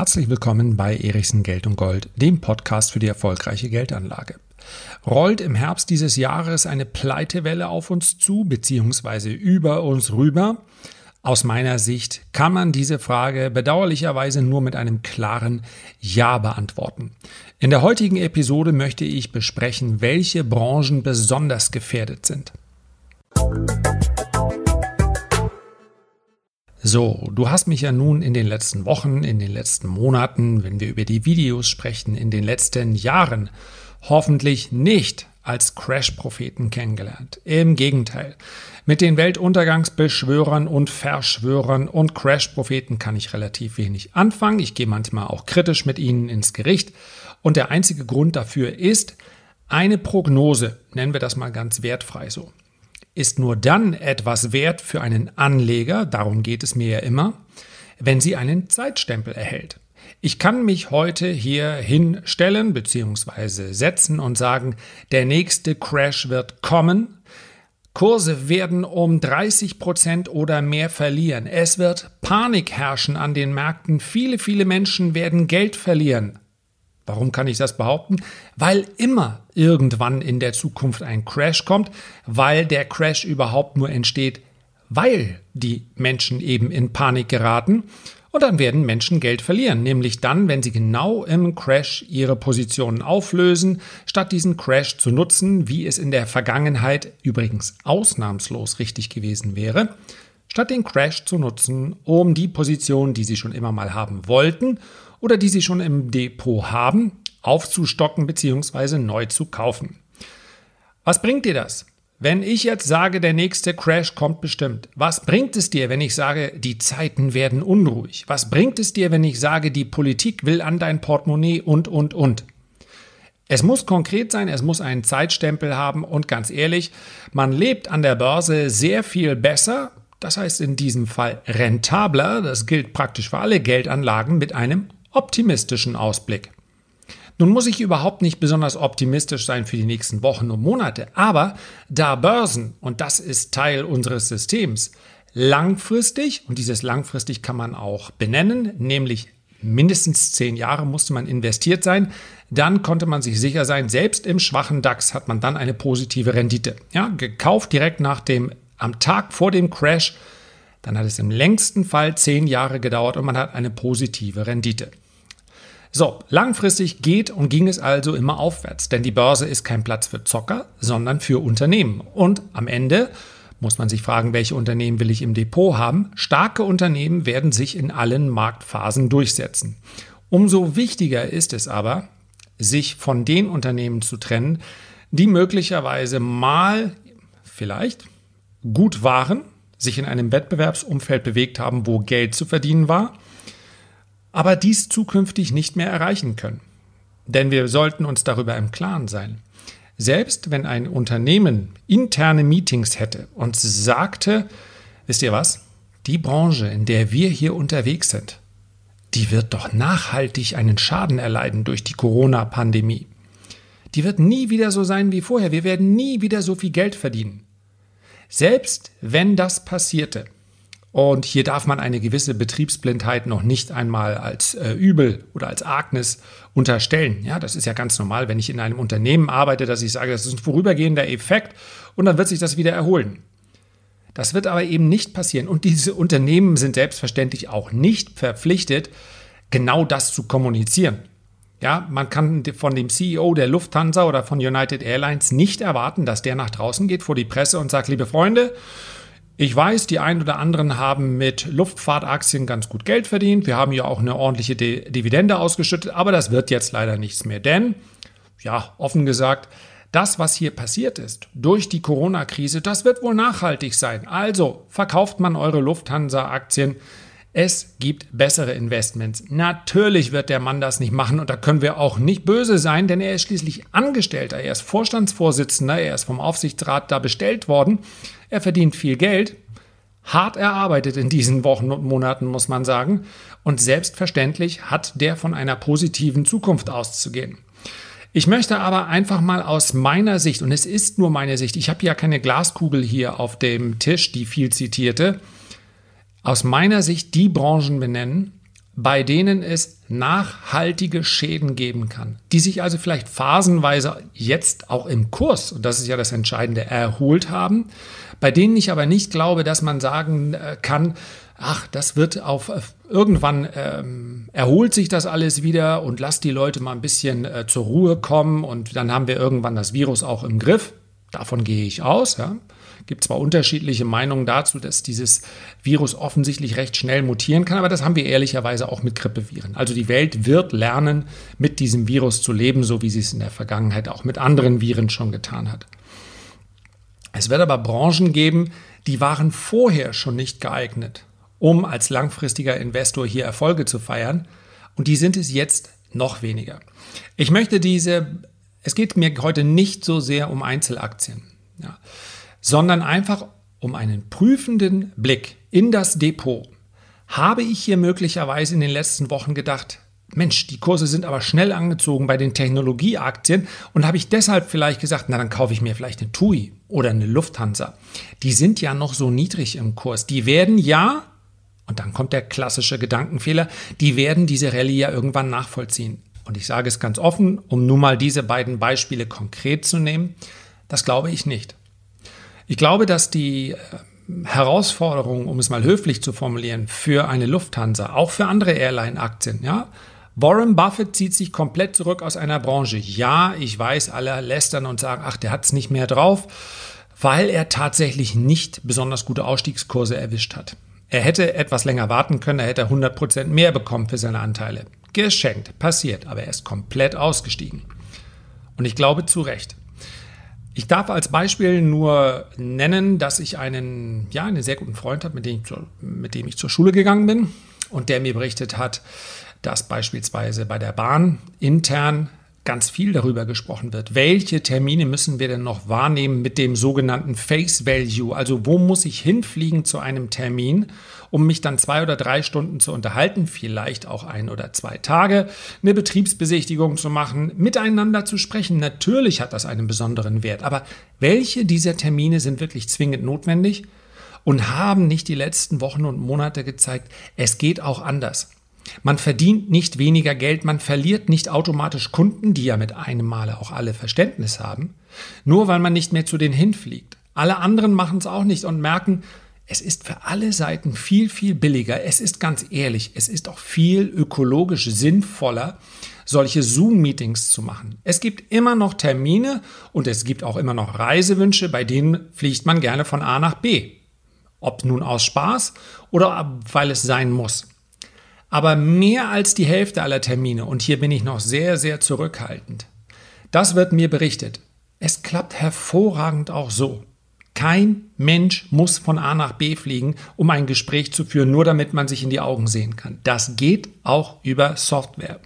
Herzlich willkommen bei Erichsen Geld und Gold, dem Podcast für die erfolgreiche Geldanlage. Rollt im Herbst dieses Jahres eine Pleitewelle auf uns zu, beziehungsweise über uns rüber? Aus meiner Sicht kann man diese Frage bedauerlicherweise nur mit einem klaren Ja beantworten. In der heutigen Episode möchte ich besprechen, welche Branchen besonders gefährdet sind. So, du hast mich ja nun in den letzten Wochen, in den letzten Monaten, wenn wir über die Videos sprechen, in den letzten Jahren hoffentlich nicht als Crash-Propheten kennengelernt. Im Gegenteil. Mit den Weltuntergangsbeschwörern und Verschwörern und Crash-Propheten kann ich relativ wenig anfangen. Ich gehe manchmal auch kritisch mit ihnen ins Gericht. Und der einzige Grund dafür ist eine Prognose, nennen wir das mal ganz wertfrei so ist nur dann etwas wert für einen Anleger, darum geht es mir ja immer, wenn sie einen Zeitstempel erhält. Ich kann mich heute hier hinstellen bzw. setzen und sagen, der nächste Crash wird kommen. Kurse werden um 30 Prozent oder mehr verlieren. Es wird Panik herrschen an den Märkten. Viele, viele Menschen werden Geld verlieren. Warum kann ich das behaupten? Weil immer irgendwann in der Zukunft ein Crash kommt, weil der Crash überhaupt nur entsteht, weil die Menschen eben in Panik geraten. Und dann werden Menschen Geld verlieren, nämlich dann, wenn sie genau im Crash ihre Positionen auflösen, statt diesen Crash zu nutzen, wie es in der Vergangenheit übrigens ausnahmslos richtig gewesen wäre, statt den Crash zu nutzen, um die Position, die sie schon immer mal haben wollten oder die Sie schon im Depot haben, aufzustocken bzw. neu zu kaufen. Was bringt dir das? Wenn ich jetzt sage, der nächste Crash kommt bestimmt, was bringt es dir, wenn ich sage, die Zeiten werden unruhig? Was bringt es dir, wenn ich sage, die Politik will an dein Portemonnaie und, und, und? Es muss konkret sein, es muss einen Zeitstempel haben und ganz ehrlich, man lebt an der Börse sehr viel besser, das heißt in diesem Fall rentabler, das gilt praktisch für alle Geldanlagen mit einem optimistischen Ausblick. Nun muss ich überhaupt nicht besonders optimistisch sein für die nächsten Wochen und Monate, aber da Börsen, und das ist Teil unseres Systems, langfristig, und dieses langfristig kann man auch benennen, nämlich mindestens zehn Jahre musste man investiert sein, dann konnte man sich sicher sein, selbst im schwachen DAX hat man dann eine positive Rendite. Ja, gekauft direkt nach dem, am Tag vor dem Crash dann hat es im längsten Fall zehn Jahre gedauert und man hat eine positive Rendite. So, langfristig geht und ging es also immer aufwärts, denn die Börse ist kein Platz für Zocker, sondern für Unternehmen. Und am Ende muss man sich fragen, welche Unternehmen will ich im Depot haben? Starke Unternehmen werden sich in allen Marktphasen durchsetzen. Umso wichtiger ist es aber, sich von den Unternehmen zu trennen, die möglicherweise mal vielleicht gut waren, sich in einem Wettbewerbsumfeld bewegt haben, wo Geld zu verdienen war, aber dies zukünftig nicht mehr erreichen können. Denn wir sollten uns darüber im Klaren sein. Selbst wenn ein Unternehmen interne Meetings hätte und sagte, wisst ihr was, die Branche, in der wir hier unterwegs sind, die wird doch nachhaltig einen Schaden erleiden durch die Corona-Pandemie. Die wird nie wieder so sein wie vorher. Wir werden nie wieder so viel Geld verdienen. Selbst wenn das passierte, und hier darf man eine gewisse Betriebsblindheit noch nicht einmal als äh, Übel oder als Agnes unterstellen. Ja, das ist ja ganz normal, wenn ich in einem Unternehmen arbeite, dass ich sage, das ist ein vorübergehender Effekt und dann wird sich das wieder erholen. Das wird aber eben nicht passieren. Und diese Unternehmen sind selbstverständlich auch nicht verpflichtet, genau das zu kommunizieren. Ja, man kann von dem CEO der Lufthansa oder von United Airlines nicht erwarten, dass der nach draußen geht vor die Presse und sagt, liebe Freunde, ich weiß, die einen oder anderen haben mit Luftfahrtaktien ganz gut Geld verdient. Wir haben ja auch eine ordentliche De Dividende ausgeschüttet, aber das wird jetzt leider nichts mehr. Denn, ja, offen gesagt, das, was hier passiert ist durch die Corona-Krise, das wird wohl nachhaltig sein. Also verkauft man eure Lufthansa-Aktien es gibt bessere Investments. Natürlich wird der Mann das nicht machen und da können wir auch nicht böse sein, denn er ist schließlich Angestellter, er ist Vorstandsvorsitzender, er ist vom Aufsichtsrat da bestellt worden, er verdient viel Geld, hart erarbeitet in diesen Wochen und Monaten, muss man sagen, und selbstverständlich hat der von einer positiven Zukunft auszugehen. Ich möchte aber einfach mal aus meiner Sicht, und es ist nur meine Sicht, ich habe ja keine Glaskugel hier auf dem Tisch, die viel zitierte, aus meiner Sicht die Branchen benennen, bei denen es nachhaltige Schäden geben kann, die sich also vielleicht phasenweise jetzt auch im Kurs, und das ist ja das Entscheidende, erholt haben, bei denen ich aber nicht glaube, dass man sagen äh, kann, ach, das wird auf irgendwann ähm, erholt sich das alles wieder und lasst die Leute mal ein bisschen äh, zur Ruhe kommen und dann haben wir irgendwann das Virus auch im Griff. Davon gehe ich aus. Ja. Gibt zwar unterschiedliche Meinungen dazu, dass dieses Virus offensichtlich recht schnell mutieren kann, aber das haben wir ehrlicherweise auch mit Grippeviren. Also die Welt wird lernen, mit diesem Virus zu leben, so wie sie es in der Vergangenheit auch mit anderen Viren schon getan hat. Es wird aber Branchen geben, die waren vorher schon nicht geeignet, um als langfristiger Investor hier Erfolge zu feiern. Und die sind es jetzt noch weniger. Ich möchte diese, es geht mir heute nicht so sehr um Einzelaktien, ja, sondern einfach um einen prüfenden Blick in das Depot. Habe ich hier möglicherweise in den letzten Wochen gedacht, Mensch, die Kurse sind aber schnell angezogen bei den Technologieaktien und habe ich deshalb vielleicht gesagt, na dann kaufe ich mir vielleicht eine TUI oder eine Lufthansa. Die sind ja noch so niedrig im Kurs. Die werden ja, und dann kommt der klassische Gedankenfehler, die werden diese Rallye ja irgendwann nachvollziehen. Und ich sage es ganz offen, um nun mal diese beiden Beispiele konkret zu nehmen, das glaube ich nicht. Ich glaube, dass die äh, Herausforderung, um es mal höflich zu formulieren, für eine Lufthansa, auch für andere Airline-Aktien, ja, Warren Buffett zieht sich komplett zurück aus einer Branche. Ja, ich weiß, alle lästern und sagen, ach, der hat es nicht mehr drauf, weil er tatsächlich nicht besonders gute Ausstiegskurse erwischt hat. Er hätte etwas länger warten können, er hätte 100% mehr bekommen für seine Anteile. Geschenkt, passiert, aber er ist komplett ausgestiegen. Und ich glaube zu Recht. Ich darf als Beispiel nur nennen, dass ich einen, ja, einen sehr guten Freund habe, mit dem, ich mit dem ich zur Schule gegangen bin und der mir berichtet hat, dass beispielsweise bei der Bahn intern ganz viel darüber gesprochen wird. Welche Termine müssen wir denn noch wahrnehmen mit dem sogenannten Face Value? Also wo muss ich hinfliegen zu einem Termin, um mich dann zwei oder drei Stunden zu unterhalten, vielleicht auch ein oder zwei Tage, eine Betriebsbesichtigung zu machen, miteinander zu sprechen. Natürlich hat das einen besonderen Wert. Aber welche dieser Termine sind wirklich zwingend notwendig? Und haben nicht die letzten Wochen und Monate gezeigt, es geht auch anders. Man verdient nicht weniger Geld, man verliert nicht automatisch Kunden, die ja mit einem Male auch alle Verständnis haben, nur weil man nicht mehr zu denen hinfliegt. Alle anderen machen es auch nicht und merken, es ist für alle Seiten viel, viel billiger. Es ist ganz ehrlich, es ist auch viel ökologisch sinnvoller, solche Zoom-Meetings zu machen. Es gibt immer noch Termine und es gibt auch immer noch Reisewünsche, bei denen fliegt man gerne von A nach B. Ob nun aus Spaß oder weil es sein muss. Aber mehr als die Hälfte aller Termine, und hier bin ich noch sehr, sehr zurückhaltend, das wird mir berichtet. Es klappt hervorragend auch so. Kein Mensch muss von A nach B fliegen, um ein Gespräch zu führen, nur damit man sich in die Augen sehen kann. Das geht auch über Software.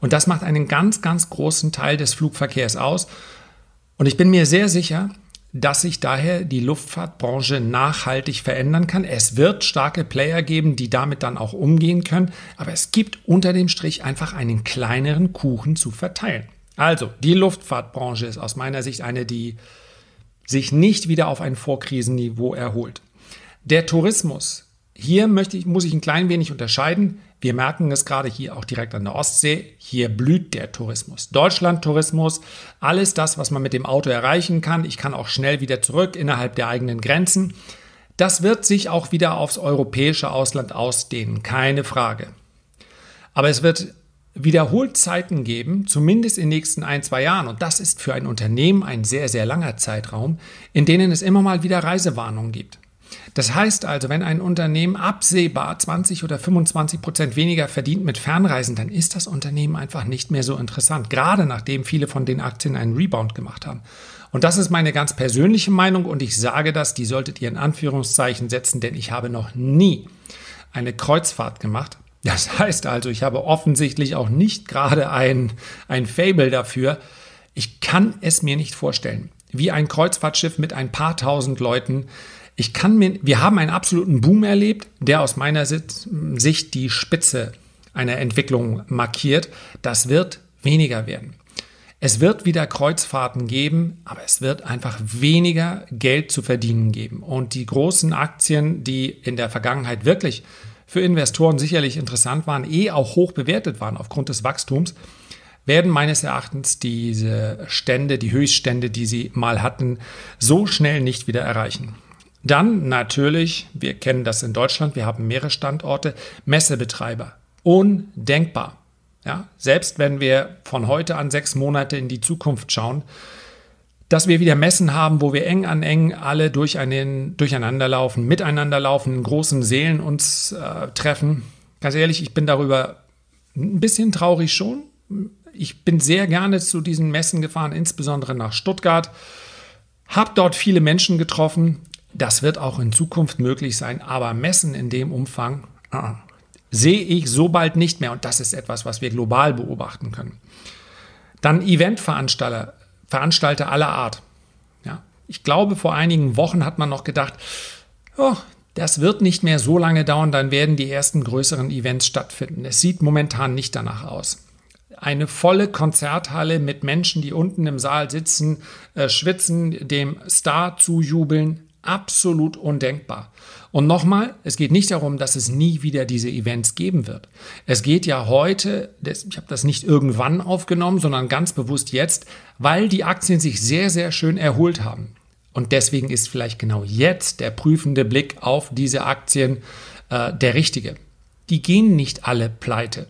Und das macht einen ganz, ganz großen Teil des Flugverkehrs aus. Und ich bin mir sehr sicher, dass sich daher die Luftfahrtbranche nachhaltig verändern kann. Es wird starke Player geben, die damit dann auch umgehen können, aber es gibt unter dem Strich einfach einen kleineren Kuchen zu verteilen. Also, die Luftfahrtbranche ist aus meiner Sicht eine, die sich nicht wieder auf ein Vorkrisenniveau erholt. Der Tourismus. Hier möchte ich, muss ich ein klein wenig unterscheiden. Wir merken es gerade hier auch direkt an der Ostsee. Hier blüht der Tourismus. Deutschland-Tourismus, alles das, was man mit dem Auto erreichen kann. Ich kann auch schnell wieder zurück innerhalb der eigenen Grenzen. Das wird sich auch wieder aufs europäische Ausland ausdehnen, keine Frage. Aber es wird wiederholt Zeiten geben, zumindest in den nächsten ein, zwei Jahren, und das ist für ein Unternehmen ein sehr, sehr langer Zeitraum, in denen es immer mal wieder Reisewarnungen gibt. Das heißt also, wenn ein Unternehmen absehbar 20 oder 25 Prozent weniger verdient mit Fernreisen, dann ist das Unternehmen einfach nicht mehr so interessant, gerade nachdem viele von den Aktien einen Rebound gemacht haben. Und das ist meine ganz persönliche Meinung und ich sage das, die solltet ihr in Anführungszeichen setzen, denn ich habe noch nie eine Kreuzfahrt gemacht. Das heißt also, ich habe offensichtlich auch nicht gerade ein, ein Fable dafür. Ich kann es mir nicht vorstellen, wie ein Kreuzfahrtschiff mit ein paar tausend Leuten ich kann mir, wir haben einen absoluten Boom erlebt, der aus meiner Sicht die Spitze einer Entwicklung markiert. Das wird weniger werden. Es wird wieder Kreuzfahrten geben, aber es wird einfach weniger Geld zu verdienen geben. Und die großen Aktien, die in der Vergangenheit wirklich für Investoren sicherlich interessant waren, eh auch hoch bewertet waren aufgrund des Wachstums, werden meines Erachtens diese Stände, die Höchststände, die sie mal hatten, so schnell nicht wieder erreichen. Dann natürlich, wir kennen das in Deutschland, wir haben mehrere Standorte, Messebetreiber. Undenkbar. Ja, selbst wenn wir von heute an sechs Monate in die Zukunft schauen, dass wir wieder Messen haben, wo wir eng an eng alle durch einen, durcheinander laufen, miteinander laufen, in großen Seelen uns äh, treffen. Ganz ehrlich, ich bin darüber ein bisschen traurig schon. Ich bin sehr gerne zu diesen Messen gefahren, insbesondere nach Stuttgart. Habe dort viele Menschen getroffen. Das wird auch in Zukunft möglich sein, aber Messen in dem Umfang uh, sehe ich so bald nicht mehr. Und das ist etwas, was wir global beobachten können. Dann Eventveranstalter Veranstalter aller Art. Ja, ich glaube, vor einigen Wochen hat man noch gedacht, oh, das wird nicht mehr so lange dauern, dann werden die ersten größeren Events stattfinden. Es sieht momentan nicht danach aus. Eine volle Konzerthalle mit Menschen, die unten im Saal sitzen, äh, schwitzen, dem Star zujubeln, absolut undenkbar. Und nochmal, es geht nicht darum, dass es nie wieder diese Events geben wird. Es geht ja heute, ich habe das nicht irgendwann aufgenommen, sondern ganz bewusst jetzt, weil die Aktien sich sehr, sehr schön erholt haben. Und deswegen ist vielleicht genau jetzt der prüfende Blick auf diese Aktien äh, der richtige. Die gehen nicht alle pleite.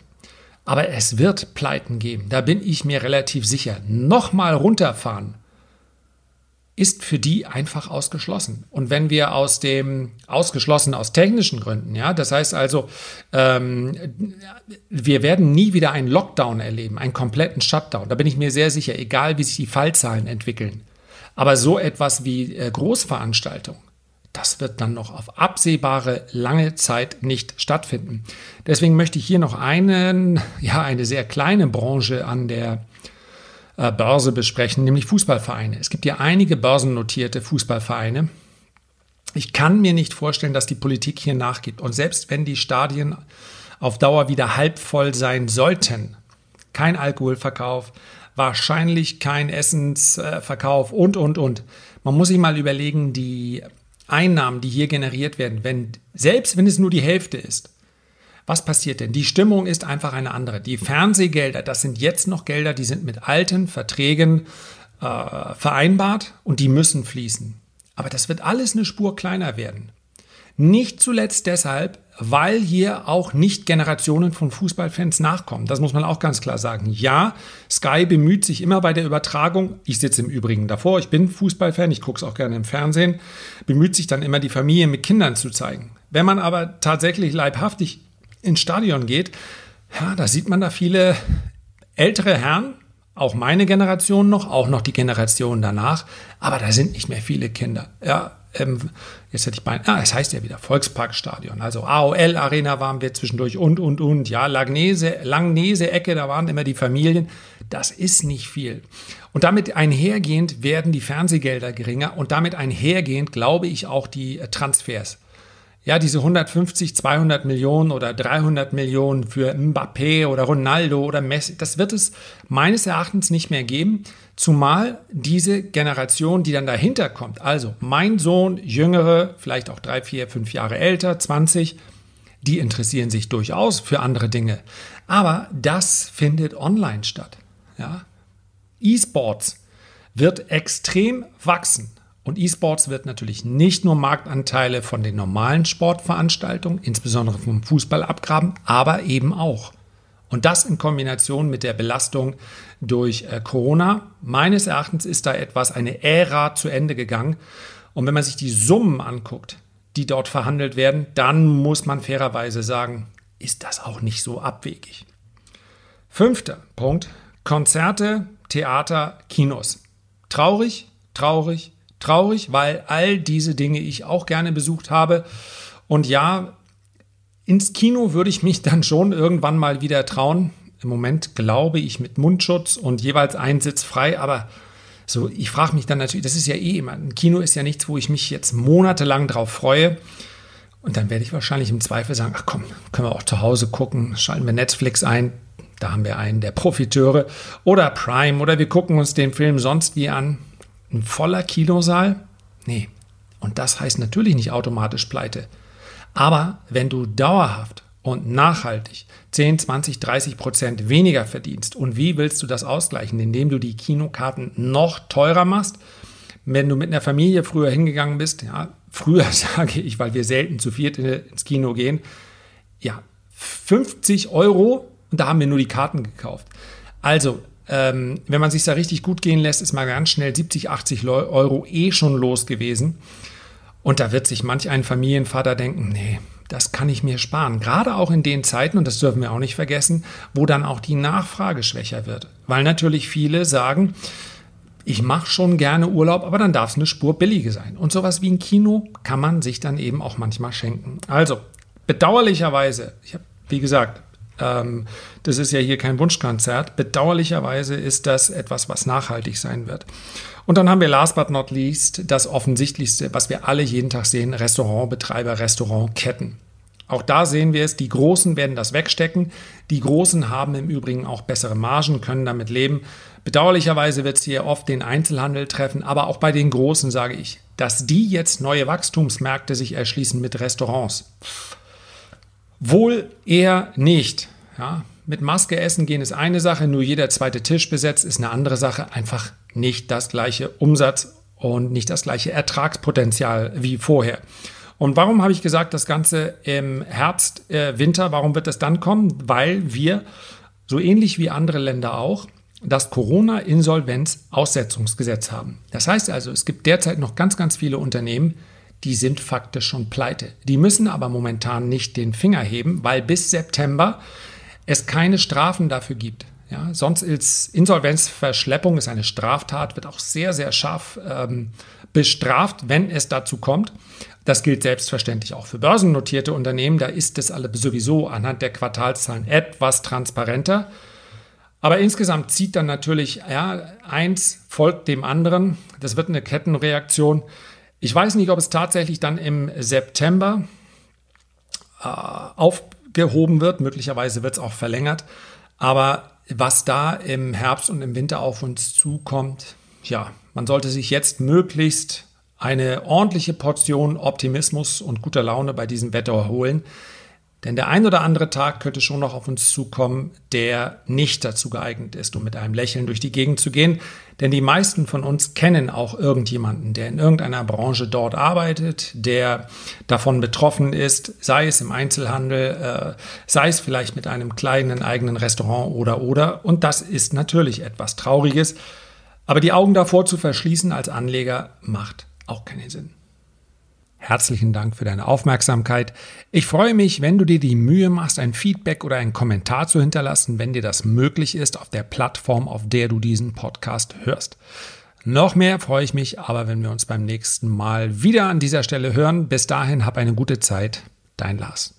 Aber es wird Pleiten geben. Da bin ich mir relativ sicher. Nochmal runterfahren ist für die einfach ausgeschlossen. Und wenn wir aus dem ausgeschlossen aus technischen Gründen, ja, das heißt also, ähm, wir werden nie wieder einen Lockdown erleben, einen kompletten Shutdown. Da bin ich mir sehr sicher, egal wie sich die Fallzahlen entwickeln. Aber so etwas wie äh, Großveranstaltungen, das wird dann noch auf absehbare lange Zeit nicht stattfinden. Deswegen möchte ich hier noch einen, ja, eine sehr kleine Branche an der Börse besprechen, nämlich Fußballvereine. Es gibt ja einige börsennotierte Fußballvereine. Ich kann mir nicht vorstellen, dass die Politik hier nachgibt. Und selbst wenn die Stadien auf Dauer wieder halb voll sein sollten, kein Alkoholverkauf, wahrscheinlich kein Essensverkauf und, und, und. Man muss sich mal überlegen, die Einnahmen, die hier generiert werden, wenn, selbst wenn es nur die Hälfte ist, was passiert denn? Die Stimmung ist einfach eine andere. Die Fernsehgelder, das sind jetzt noch Gelder, die sind mit alten Verträgen äh, vereinbart und die müssen fließen. Aber das wird alles eine Spur kleiner werden. Nicht zuletzt deshalb, weil hier auch nicht Generationen von Fußballfans nachkommen. Das muss man auch ganz klar sagen. Ja, Sky bemüht sich immer bei der Übertragung, ich sitze im Übrigen davor, ich bin Fußballfan, ich gucke es auch gerne im Fernsehen, bemüht sich dann immer die Familie mit Kindern zu zeigen. Wenn man aber tatsächlich leibhaftig ins Stadion geht, ja, da sieht man da viele ältere Herren, auch meine Generation noch, auch noch die Generation danach, aber da sind nicht mehr viele Kinder. Ja, ähm, jetzt hätte ich beinahe, ah, es heißt ja wieder Volksparkstadion, also AOL Arena waren wir zwischendurch und, und, und, ja, Langnese, Langnese-Ecke, da waren immer die Familien. Das ist nicht viel. Und damit einhergehend werden die Fernsehgelder geringer und damit einhergehend glaube ich auch die Transfers ja, diese 150, 200 Millionen oder 300 Millionen für Mbappé oder Ronaldo oder Messi, das wird es meines Erachtens nicht mehr geben, zumal diese Generation, die dann dahinter kommt, also mein Sohn, jüngere, vielleicht auch drei, vier, fünf Jahre älter, 20, die interessieren sich durchaus für andere Dinge. Aber das findet online statt. Ja? E-Sports wird extrem wachsen. Und E-Sports wird natürlich nicht nur Marktanteile von den normalen Sportveranstaltungen, insbesondere vom Fußball abgraben, aber eben auch. Und das in Kombination mit der Belastung durch äh, Corona. Meines Erachtens ist da etwas, eine Ära zu Ende gegangen. Und wenn man sich die Summen anguckt, die dort verhandelt werden, dann muss man fairerweise sagen, ist das auch nicht so abwegig. Fünfter Punkt. Konzerte, Theater, Kinos. Traurig, traurig, traurig, weil all diese Dinge ich auch gerne besucht habe. Und ja, ins Kino würde ich mich dann schon irgendwann mal wieder trauen. Im Moment glaube ich mit Mundschutz und jeweils ein Sitz frei, aber so, ich frage mich dann natürlich, das ist ja eh immer, ein Kino ist ja nichts, wo ich mich jetzt monatelang drauf freue. Und dann werde ich wahrscheinlich im Zweifel sagen, ach komm, können wir auch zu Hause gucken, schalten wir Netflix ein, da haben wir einen der Profiteure oder Prime oder wir gucken uns den Film sonst wie an. Ein voller Kinosaal? Nee. Und das heißt natürlich nicht automatisch pleite. Aber wenn du dauerhaft und nachhaltig 10, 20, 30 Prozent weniger verdienst, und wie willst du das ausgleichen? Indem du die Kinokarten noch teurer machst? Wenn du mit einer Familie früher hingegangen bist, ja, früher sage ich, weil wir selten zu viert ins Kino gehen, ja, 50 Euro und da haben wir nur die Karten gekauft. Also, ähm, wenn man sich da richtig gut gehen lässt, ist mal ganz schnell 70, 80 Euro eh schon los gewesen. Und da wird sich manch ein Familienvater denken, nee, das kann ich mir sparen. Gerade auch in den Zeiten, und das dürfen wir auch nicht vergessen, wo dann auch die Nachfrage schwächer wird. Weil natürlich viele sagen, ich mache schon gerne Urlaub, aber dann darf es eine Spur billiger sein. Und sowas wie ein Kino kann man sich dann eben auch manchmal schenken. Also, bedauerlicherweise, ich habe, wie gesagt, ähm, das ist ja hier kein Wunschkonzert, bedauerlicherweise ist das etwas, was nachhaltig sein wird. Und dann haben wir last but not least das Offensichtlichste, was wir alle jeden Tag sehen, Restaurantbetreiber, Restaurantketten. Auch da sehen wir es, die Großen werden das wegstecken. Die Großen haben im Übrigen auch bessere Margen, können damit leben. Bedauerlicherweise wird es hier oft den Einzelhandel treffen, aber auch bei den Großen sage ich, dass die jetzt neue Wachstumsmärkte sich erschließen mit Restaurants. Wohl eher nicht. Ja, mit Maske essen gehen ist eine Sache, nur jeder zweite Tisch besetzt ist eine andere Sache. Einfach nicht das gleiche Umsatz und nicht das gleiche Ertragspotenzial wie vorher. Und warum habe ich gesagt, das Ganze im Herbst, äh, Winter, warum wird das dann kommen? Weil wir, so ähnlich wie andere Länder auch, das Corona-Insolvenz-Aussetzungsgesetz haben. Das heißt also, es gibt derzeit noch ganz, ganz viele Unternehmen, die sind faktisch schon pleite. Die müssen aber momentan nicht den Finger heben, weil bis September es keine Strafen dafür gibt. Ja, sonst ist Insolvenzverschleppung ist eine Straftat, wird auch sehr, sehr scharf ähm, bestraft, wenn es dazu kommt. Das gilt selbstverständlich auch für börsennotierte Unternehmen. Da ist es alle sowieso anhand der Quartalszahlen etwas transparenter. Aber insgesamt zieht dann natürlich, ja, eins folgt dem anderen. Das wird eine Kettenreaktion. Ich weiß nicht, ob es tatsächlich dann im September äh, aufgehoben wird. Möglicherweise wird es auch verlängert. Aber was da im Herbst und im Winter auf uns zukommt, ja, man sollte sich jetzt möglichst eine ordentliche Portion Optimismus und guter Laune bei diesem Wetter holen. Denn der ein oder andere Tag könnte schon noch auf uns zukommen, der nicht dazu geeignet ist, um mit einem Lächeln durch die Gegend zu gehen. Denn die meisten von uns kennen auch irgendjemanden, der in irgendeiner Branche dort arbeitet, der davon betroffen ist, sei es im Einzelhandel, äh, sei es vielleicht mit einem kleinen eigenen Restaurant oder oder. Und das ist natürlich etwas Trauriges. Aber die Augen davor zu verschließen als Anleger macht auch keinen Sinn. Herzlichen Dank für deine Aufmerksamkeit. Ich freue mich, wenn du dir die Mühe machst, ein Feedback oder einen Kommentar zu hinterlassen, wenn dir das möglich ist, auf der Plattform, auf der du diesen Podcast hörst. Noch mehr freue ich mich aber, wenn wir uns beim nächsten Mal wieder an dieser Stelle hören. Bis dahin, hab eine gute Zeit. Dein Lars.